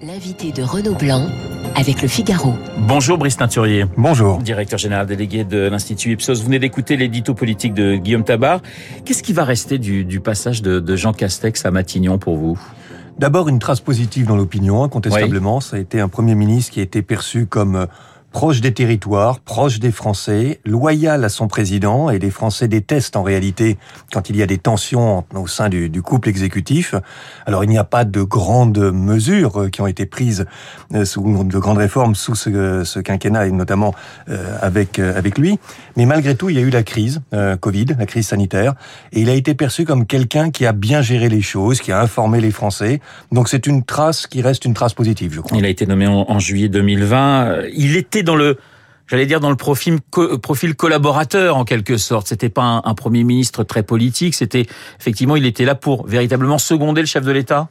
L'invité de Renaud Blanc avec le Figaro. Bonjour Brice Teinturier. Bonjour. Directeur général délégué de l'Institut Ipsos. Vous venez d'écouter l'édito politique de Guillaume Tabar. Qu'est-ce qui va rester du, du passage de, de, Jean Castex à Matignon pour vous? D'abord une trace positive dans l'opinion, incontestablement. Oui. Ça a été un Premier ministre qui a été perçu comme proche des territoires, proche des Français, loyal à son président, et les Français détestent en réalité quand il y a des tensions au sein du, couple exécutif. Alors il n'y a pas de grandes mesures qui ont été prises euh, sous de grandes réformes sous ce, ce quinquennat et notamment euh, avec euh, avec lui, mais malgré tout il y a eu la crise euh, Covid, la crise sanitaire, et il a été perçu comme quelqu'un qui a bien géré les choses, qui a informé les Français. Donc c'est une trace qui reste une trace positive, je crois. Il a été nommé en, en juillet 2020. Il était dans le j'allais dire dans le profil, profil collaborateur en quelque sorte. C'était pas un, un, premier ministre très politique. C'était effectivement, il était là pour véritablement seconder le chef de l'État?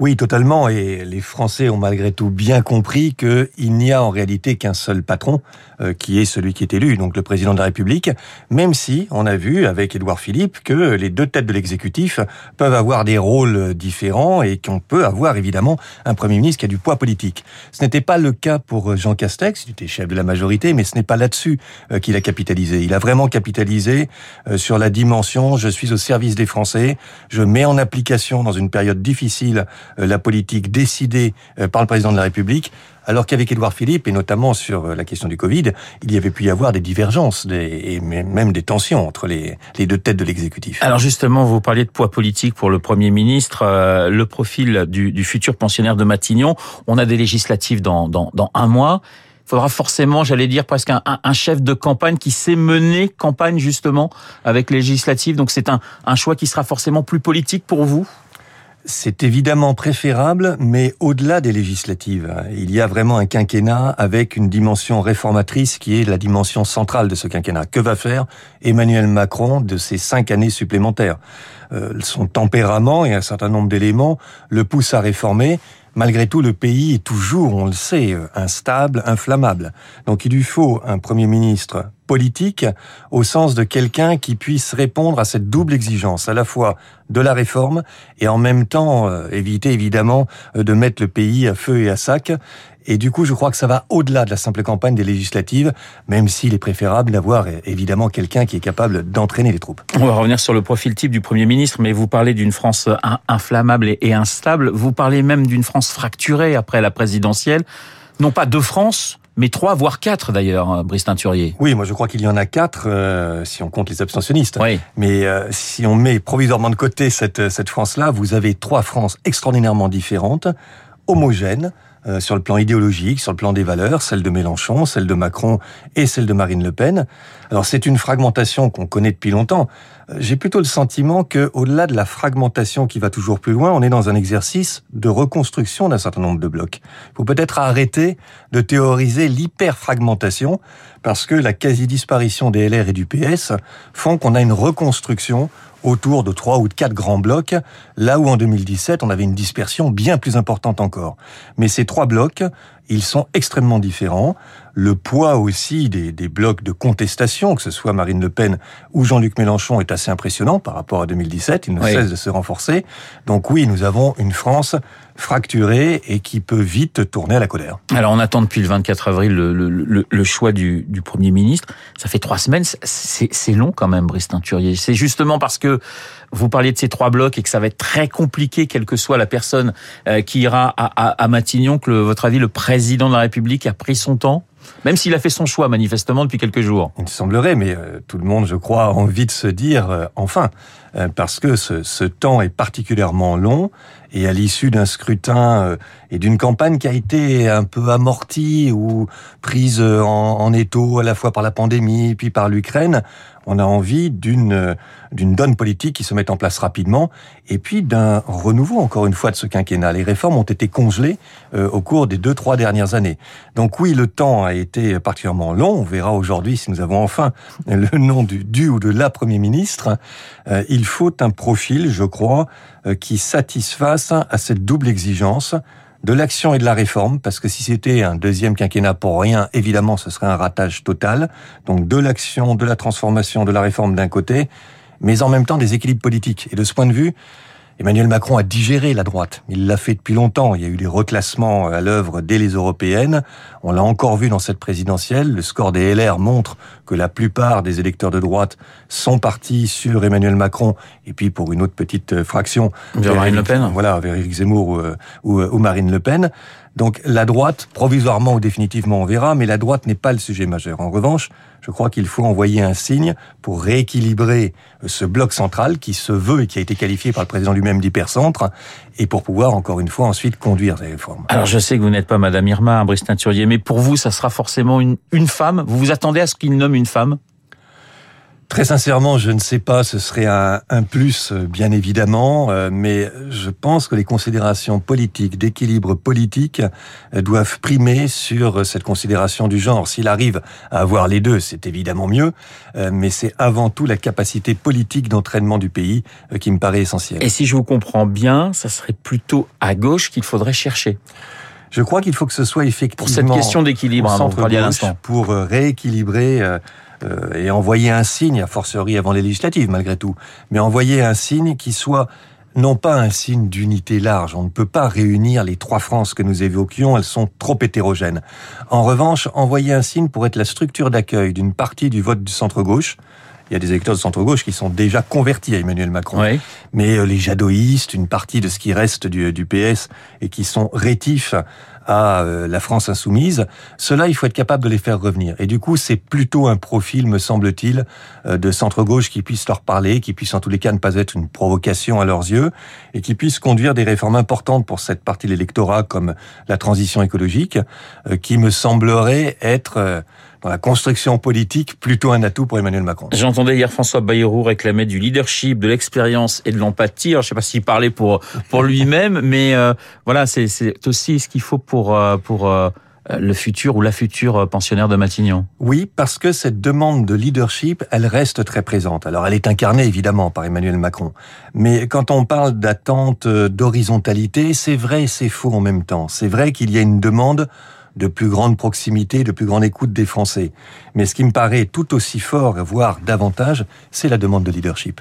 Oui, totalement. Et les Français ont malgré tout bien compris qu'il n'y a en réalité qu'un seul patron, euh, qui est celui qui est élu, donc le président de la République. Même si on a vu avec Édouard Philippe que les deux têtes de l'exécutif peuvent avoir des rôles différents et qu'on peut avoir évidemment un premier ministre qui a du poids politique. Ce n'était pas le cas pour Jean Castex, il était chef de la majorité, mais ce n'est pas là-dessus euh, qu'il a capitalisé. Il a vraiment capitalisé euh, sur la dimension je suis au service des Français, je mets en application dans une période difficile la politique décidée par le président de la République, alors qu'avec Édouard Philippe, et notamment sur la question du Covid, il y avait pu y avoir des divergences des, et même des tensions entre les, les deux têtes de l'exécutif. Alors justement, vous parliez de poids politique pour le Premier ministre, euh, le profil du, du, futur pensionnaire de Matignon. On a des législatives dans, dans, dans un mois il faudra forcément, j'allais dire, presque un, un, chef de campagne qui sait mener campagne justement avec législative. Donc c'est un, un choix qui sera forcément plus politique pour vous? C'est évidemment préférable, mais au-delà des législatives, il y a vraiment un quinquennat avec une dimension réformatrice qui est la dimension centrale de ce quinquennat. Que va faire Emmanuel Macron de ces cinq années supplémentaires? Euh, Son tempérament et un certain nombre d'éléments le poussent à réformer. Malgré tout, le pays est toujours, on le sait, instable, inflammable. Donc il lui faut un Premier ministre politique au sens de quelqu'un qui puisse répondre à cette double exigence, à la fois de la réforme et en même temps euh, éviter évidemment euh, de mettre le pays à feu et à sac. Et du coup, je crois que ça va au-delà de la simple campagne des législatives, même s'il est préférable d'avoir évidemment quelqu'un qui est capable d'entraîner les troupes. On va revenir sur le profil type du Premier ministre, mais vous parlez d'une France inflammable et instable. Vous parlez même d'une France fracturée après la présidentielle. Non pas deux France, mais trois, voire quatre d'ailleurs, Brice Teinturier. Oui, moi je crois qu'il y en a quatre euh, si on compte les abstentionnistes. Oui. Mais euh, si on met provisoirement de côté cette, cette France-là, vous avez trois France extraordinairement différentes, homogènes, euh, sur le plan idéologique, sur le plan des valeurs, celle de Mélenchon, celle de Macron et celle de Marine Le Pen. Alors c'est une fragmentation qu'on connaît depuis longtemps. J'ai plutôt le sentiment que, au-delà de la fragmentation qui va toujours plus loin, on est dans un exercice de reconstruction d'un certain nombre de blocs. Il faut peut-être arrêter de théoriser l'hyperfragmentation parce que la quasi-disparition des LR et du PS font qu'on a une reconstruction autour de trois ou quatre grands blocs, là où en 2017, on avait une dispersion bien plus importante encore. Mais ces trois blocs, ils sont extrêmement différents. Le poids aussi des, des, blocs de contestation, que ce soit Marine Le Pen ou Jean-Luc Mélenchon, est assez impressionnant par rapport à 2017. Il ne oui. cesse de se renforcer. Donc oui, nous avons une France fracturée et qui peut vite tourner à la colère. Alors on attend depuis le 24 avril le, le, le, le choix du, du, Premier ministre. Ça fait trois semaines. C'est long quand même, Brice Teinturier. C'est justement parce que vous parliez de ces trois blocs et que ça va être très compliqué, quelle que soit la personne euh, qui ira à, à, à Matignon, que votre avis, le président de la République a pris son temps même s'il a fait son choix manifestement depuis quelques jours. Il semblerait, mais euh, tout le monde, je crois, a envie de se dire euh, enfin, euh, parce que ce, temps est particulièrement long et à l'issue d'un scrutin et d'une campagne qui a été un peu amortie ou prise en, en étau à la fois par la pandémie puis par l'Ukraine, on a envie d'une d'une donne politique qui se mette en place rapidement et puis d'un renouveau encore une fois de ce quinquennat. Les réformes ont été congelées euh, au cours des deux trois dernières années. Donc oui, le temps a été particulièrement long. On verra aujourd'hui si nous avons enfin le nom du du ou de la premier ministre. Euh, il faut un profil, je crois, euh, qui satisfasse à cette double exigence de l'action et de la réforme, parce que si c'était un deuxième quinquennat pour rien, évidemment, ce serait un ratage total. Donc de l'action, de la transformation, de la réforme d'un côté, mais en même temps des équilibres politiques. Et de ce point de vue, Emmanuel Macron a digéré la droite. Il l'a fait depuis longtemps. Il y a eu des reclassements à l'œuvre dès les européennes. On l'a encore vu dans cette présidentielle. Le score des LR montre que la plupart des électeurs de droite sont partis sur Emmanuel Macron et puis pour une autre petite fraction vers Marine Le Pen. Voilà, vers Éric Zemmour ou, ou, ou Marine Le Pen. Donc la droite, provisoirement ou définitivement, on verra, mais la droite n'est pas le sujet majeur. En revanche, je crois qu'il faut envoyer un signe pour rééquilibrer euh, ce bloc central qui se veut et qui a été qualifié par le président lui-même d'hypercentre, et pour pouvoir, encore une fois, ensuite conduire ces réformes. Alors je sais que vous n'êtes pas Madame Irma, Brice Teinturier, mais pour vous, ça sera forcément une, une femme. Vous vous attendez à ce qu'il nomme une femme? Très sincèrement, je ne sais pas, ce serait un, un plus, euh, bien évidemment, euh, mais je pense que les considérations politiques, d'équilibre politique, euh, doivent primer sur cette considération du genre. S'il arrive à avoir les deux, c'est évidemment mieux, mais c'est avant tout la capacité politique d'entraînement du pays qui me paraît essentielle. Et si je vous comprends bien, ça serait plutôt à gauche qu'il faudrait chercher je crois qu'il faut que ce soit effectivement pour cette question d'équilibre, hein, pour rééquilibrer euh, et envoyer un signe, a fortiori avant les législatives malgré tout, mais envoyer un signe qui soit non pas un signe d'unité large. On ne peut pas réunir les trois France que nous évoquions, elles sont trop hétérogènes. En revanche, envoyer un signe pour être la structure d'accueil d'une partie du vote du centre-gauche, il y a des électeurs de centre-gauche qui sont déjà convertis à Emmanuel Macron. Oui. Mais euh, les jadoïstes, une partie de ce qui reste du, du PS et qui sont rétifs à euh, la France insoumise, cela, il faut être capable de les faire revenir. Et du coup, c'est plutôt un profil, me semble-t-il, euh, de centre-gauche qui puisse leur parler, qui puisse en tous les cas ne pas être une provocation à leurs yeux, et qui puisse conduire des réformes importantes pour cette partie de l'électorat, comme la transition écologique, qui me semblerait être dans la construction politique plutôt un atout pour Emmanuel Macron. J'entendais hier François Bayrou réclamer du leadership, de l'expérience et de l'empathie. Je sais pas s'il parlait pour pour lui-même, mais euh, voilà, c'est c'est aussi ce qu'il faut pour euh, pour euh, le futur ou la future pensionnaire de Matignon. Oui, parce que cette demande de leadership, elle reste très présente. Alors, elle est incarnée évidemment par Emmanuel Macron, mais quand on parle d'attente d'horizontalité, c'est vrai et c'est faux en même temps. C'est vrai qu'il y a une demande de plus grande proximité, de plus grande écoute des Français. Mais ce qui me paraît tout aussi fort, voire davantage, c'est la demande de leadership.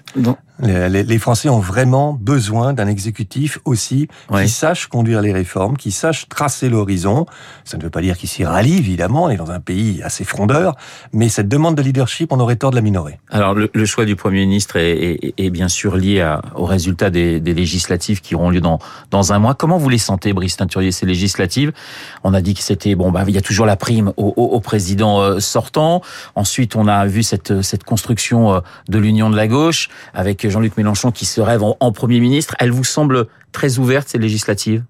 Les, Français ont vraiment besoin d'un exécutif aussi qui sache conduire les réformes, qui sache tracer l'horizon. Ça ne veut pas dire qu'il s'y rallie, évidemment, on est dans un pays assez frondeur, mais cette demande de leadership, on aurait tort de la minorer. Alors, le, choix du Premier ministre est, est, bien sûr lié à, au résultat des, des, législatives qui auront lieu dans, dans un mois. Comment vous les sentez, Brice Teinturier, ces législatives? On a dit que c'était, bon, bah, il y a toujours la prime au, au, au président euh, sortant. Ensuite, on a vu cette, cette construction euh, de l'union de la gauche avec Jean-Luc Mélenchon qui se rêve en, Premier ministre. Elle vous semble très ouverte, ces législatives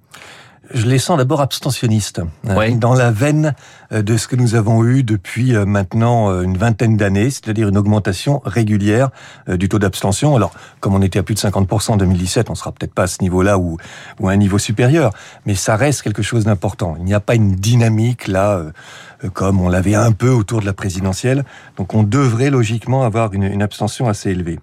je les sens d'abord abstentionnistes, euh, dans la veine euh, de ce que nous avons eu depuis euh, maintenant une vingtaine d'années, c'est-à-dire une augmentation régulière du taux d'abstention. Alors, comme on était à plus de 50% en 2017, on sera peut-être pas à ce niveau-là ou, ou à un niveau supérieur, mais ça reste quelque chose d'important. Il n'y a pas une dynamique là comme on l'avait un peu autour de la présidentielle. Donc on devrait logiquement avoir une, une abstention assez élevée.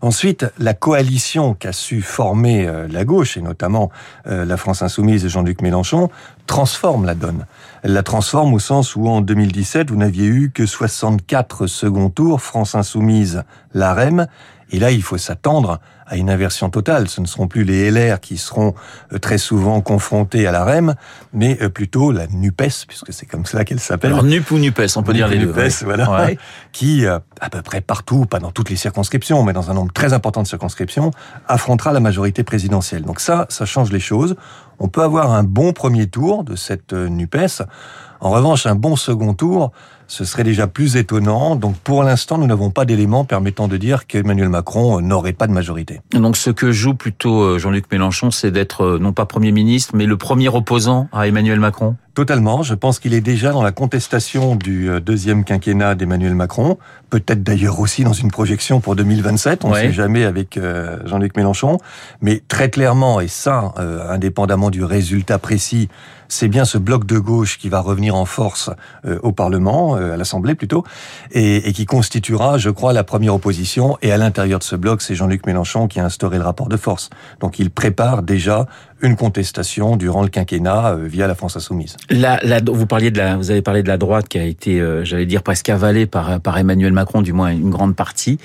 Ensuite, la coalition qu'a su former euh, la gauche, et notamment euh, la France insoumise et Jean-Luc Mélenchon, transforme la donne. Elle la transforme au sens où en 2017, vous n'aviez eu que 64 second tours, France insoumise, l'AREM, et là, il faut s'attendre à une inversion totale. Ce ne seront plus les LR qui seront euh, très souvent confrontés à la REM, mais euh, plutôt la NUPES, puisque c'est comme cela qu'elle s'appelle. Alors NUP ou NUPES, on peut dire les deux. NUPES, voilà. Qui, euh, à peu près partout, pas dans toutes les circonscriptions, mais dans un nombre très important de circonscriptions, affrontera la majorité présidentielle. Donc ça, ça change les choses. On peut avoir un bon premier tour de cette NUPES. En revanche, un bon second tour, ce serait déjà plus étonnant. Donc pour l'instant, nous n'avons pas d'éléments permettant de dire qu'Emmanuel Macron n'aurait pas de majorité. Donc ce que joue plutôt euh, Jean-Luc Mélenchon, c'est d'être euh, non pas Premier ministre, mais le premier opposant à Emmanuel Macron? Totalement. Je pense qu'il est déjà dans la contestation du euh, deuxième quinquennat d'Emmanuel Macron. Peut-être d'ailleurs aussi dans une projection pour 2027. On ne sait jamais avec Jean-Luc Mélenchon. Mais très clairement, et ça, indépendamment du résultat précis, c'est bien ce bloc de gauche qui va revenir en force au Parlement, à l'Assemblée plutôt, et, et, qui constituera, je crois, la première opposition. Et à l'intérieur de ce bloc, c'est Jean-Luc Mélenchon qui a instauré le rapport de force. Donc il prépare déjà une contestation durant le quinquennat euh, via la France insoumise. La, la, vous parliez de la, vous avez parlé de la droite qui a été, euh, j'allais dire presque avalée par par Emmanuel Macron, du moins une grande partie.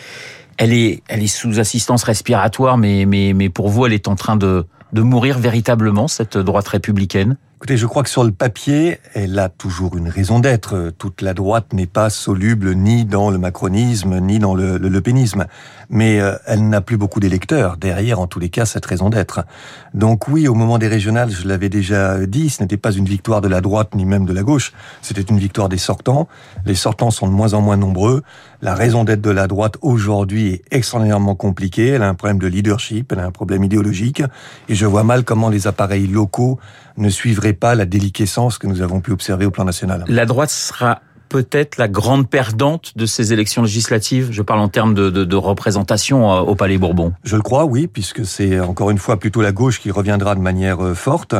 Elle est, elle est sous assistance respiratoire, mais, mais, mais pour vous, elle est en train de, de mourir véritablement, cette droite républicaine? Écoutez, je crois que sur le papier, elle a toujours une raison d'être. Toute la droite n'est pas soluble ni dans le macronisme, ni dans le, le, pénisme. Mais euh, elle n'a plus beaucoup d'électeurs derrière, en tous les cas, cette raison d'être. Donc oui, au moment des régionales, je l'avais déjà dit, ce n'était pas une victoire de la droite ni même de la gauche, c'était une victoire des sortants. Les sortants sont de moins en moins nombreux. La raison d'être de la droite aujourd'hui est extraordinairement compliquée. Elle a un problème de leadership, elle a un problème idéologique. Et je vois mal comment les appareils locaux ne pas la déliquescence que nous avons pu observer au plan national. La droite sera peut-être la grande perdante de ces élections législatives Je parle en termes de, de, de, représentation euh, au Palais Bourbon. Je le crois, oui, puisque c'est encore une fois plutôt la gauche qui reviendra de manière euh, forte.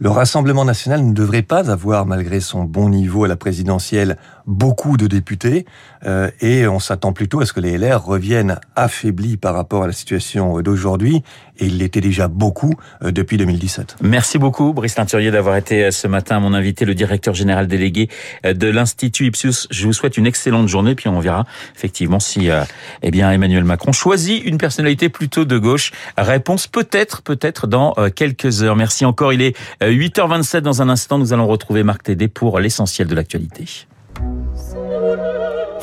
Le Rassemblement national ne devrait pas avoir, malgré son bon niveau à la présidentielle, beaucoup de députés. Euh, et on s'attend plutôt à ce que les LR reviennent affaiblis par rapport à la situation d'aujourd'hui. Et il l'était déjà beaucoup depuis 2017. Merci beaucoup, Brice Teinturier, d'avoir été ce matin mon invité, le directeur général délégué de l'Institut je vous souhaite une excellente journée, puis on verra effectivement si euh, eh bien Emmanuel Macron choisit une personnalité plutôt de gauche. Réponse peut-être, peut-être dans euh, quelques heures. Merci encore. Il est 8h27 euh, dans un instant. Nous allons retrouver Marc Tédé pour l'essentiel de l'actualité.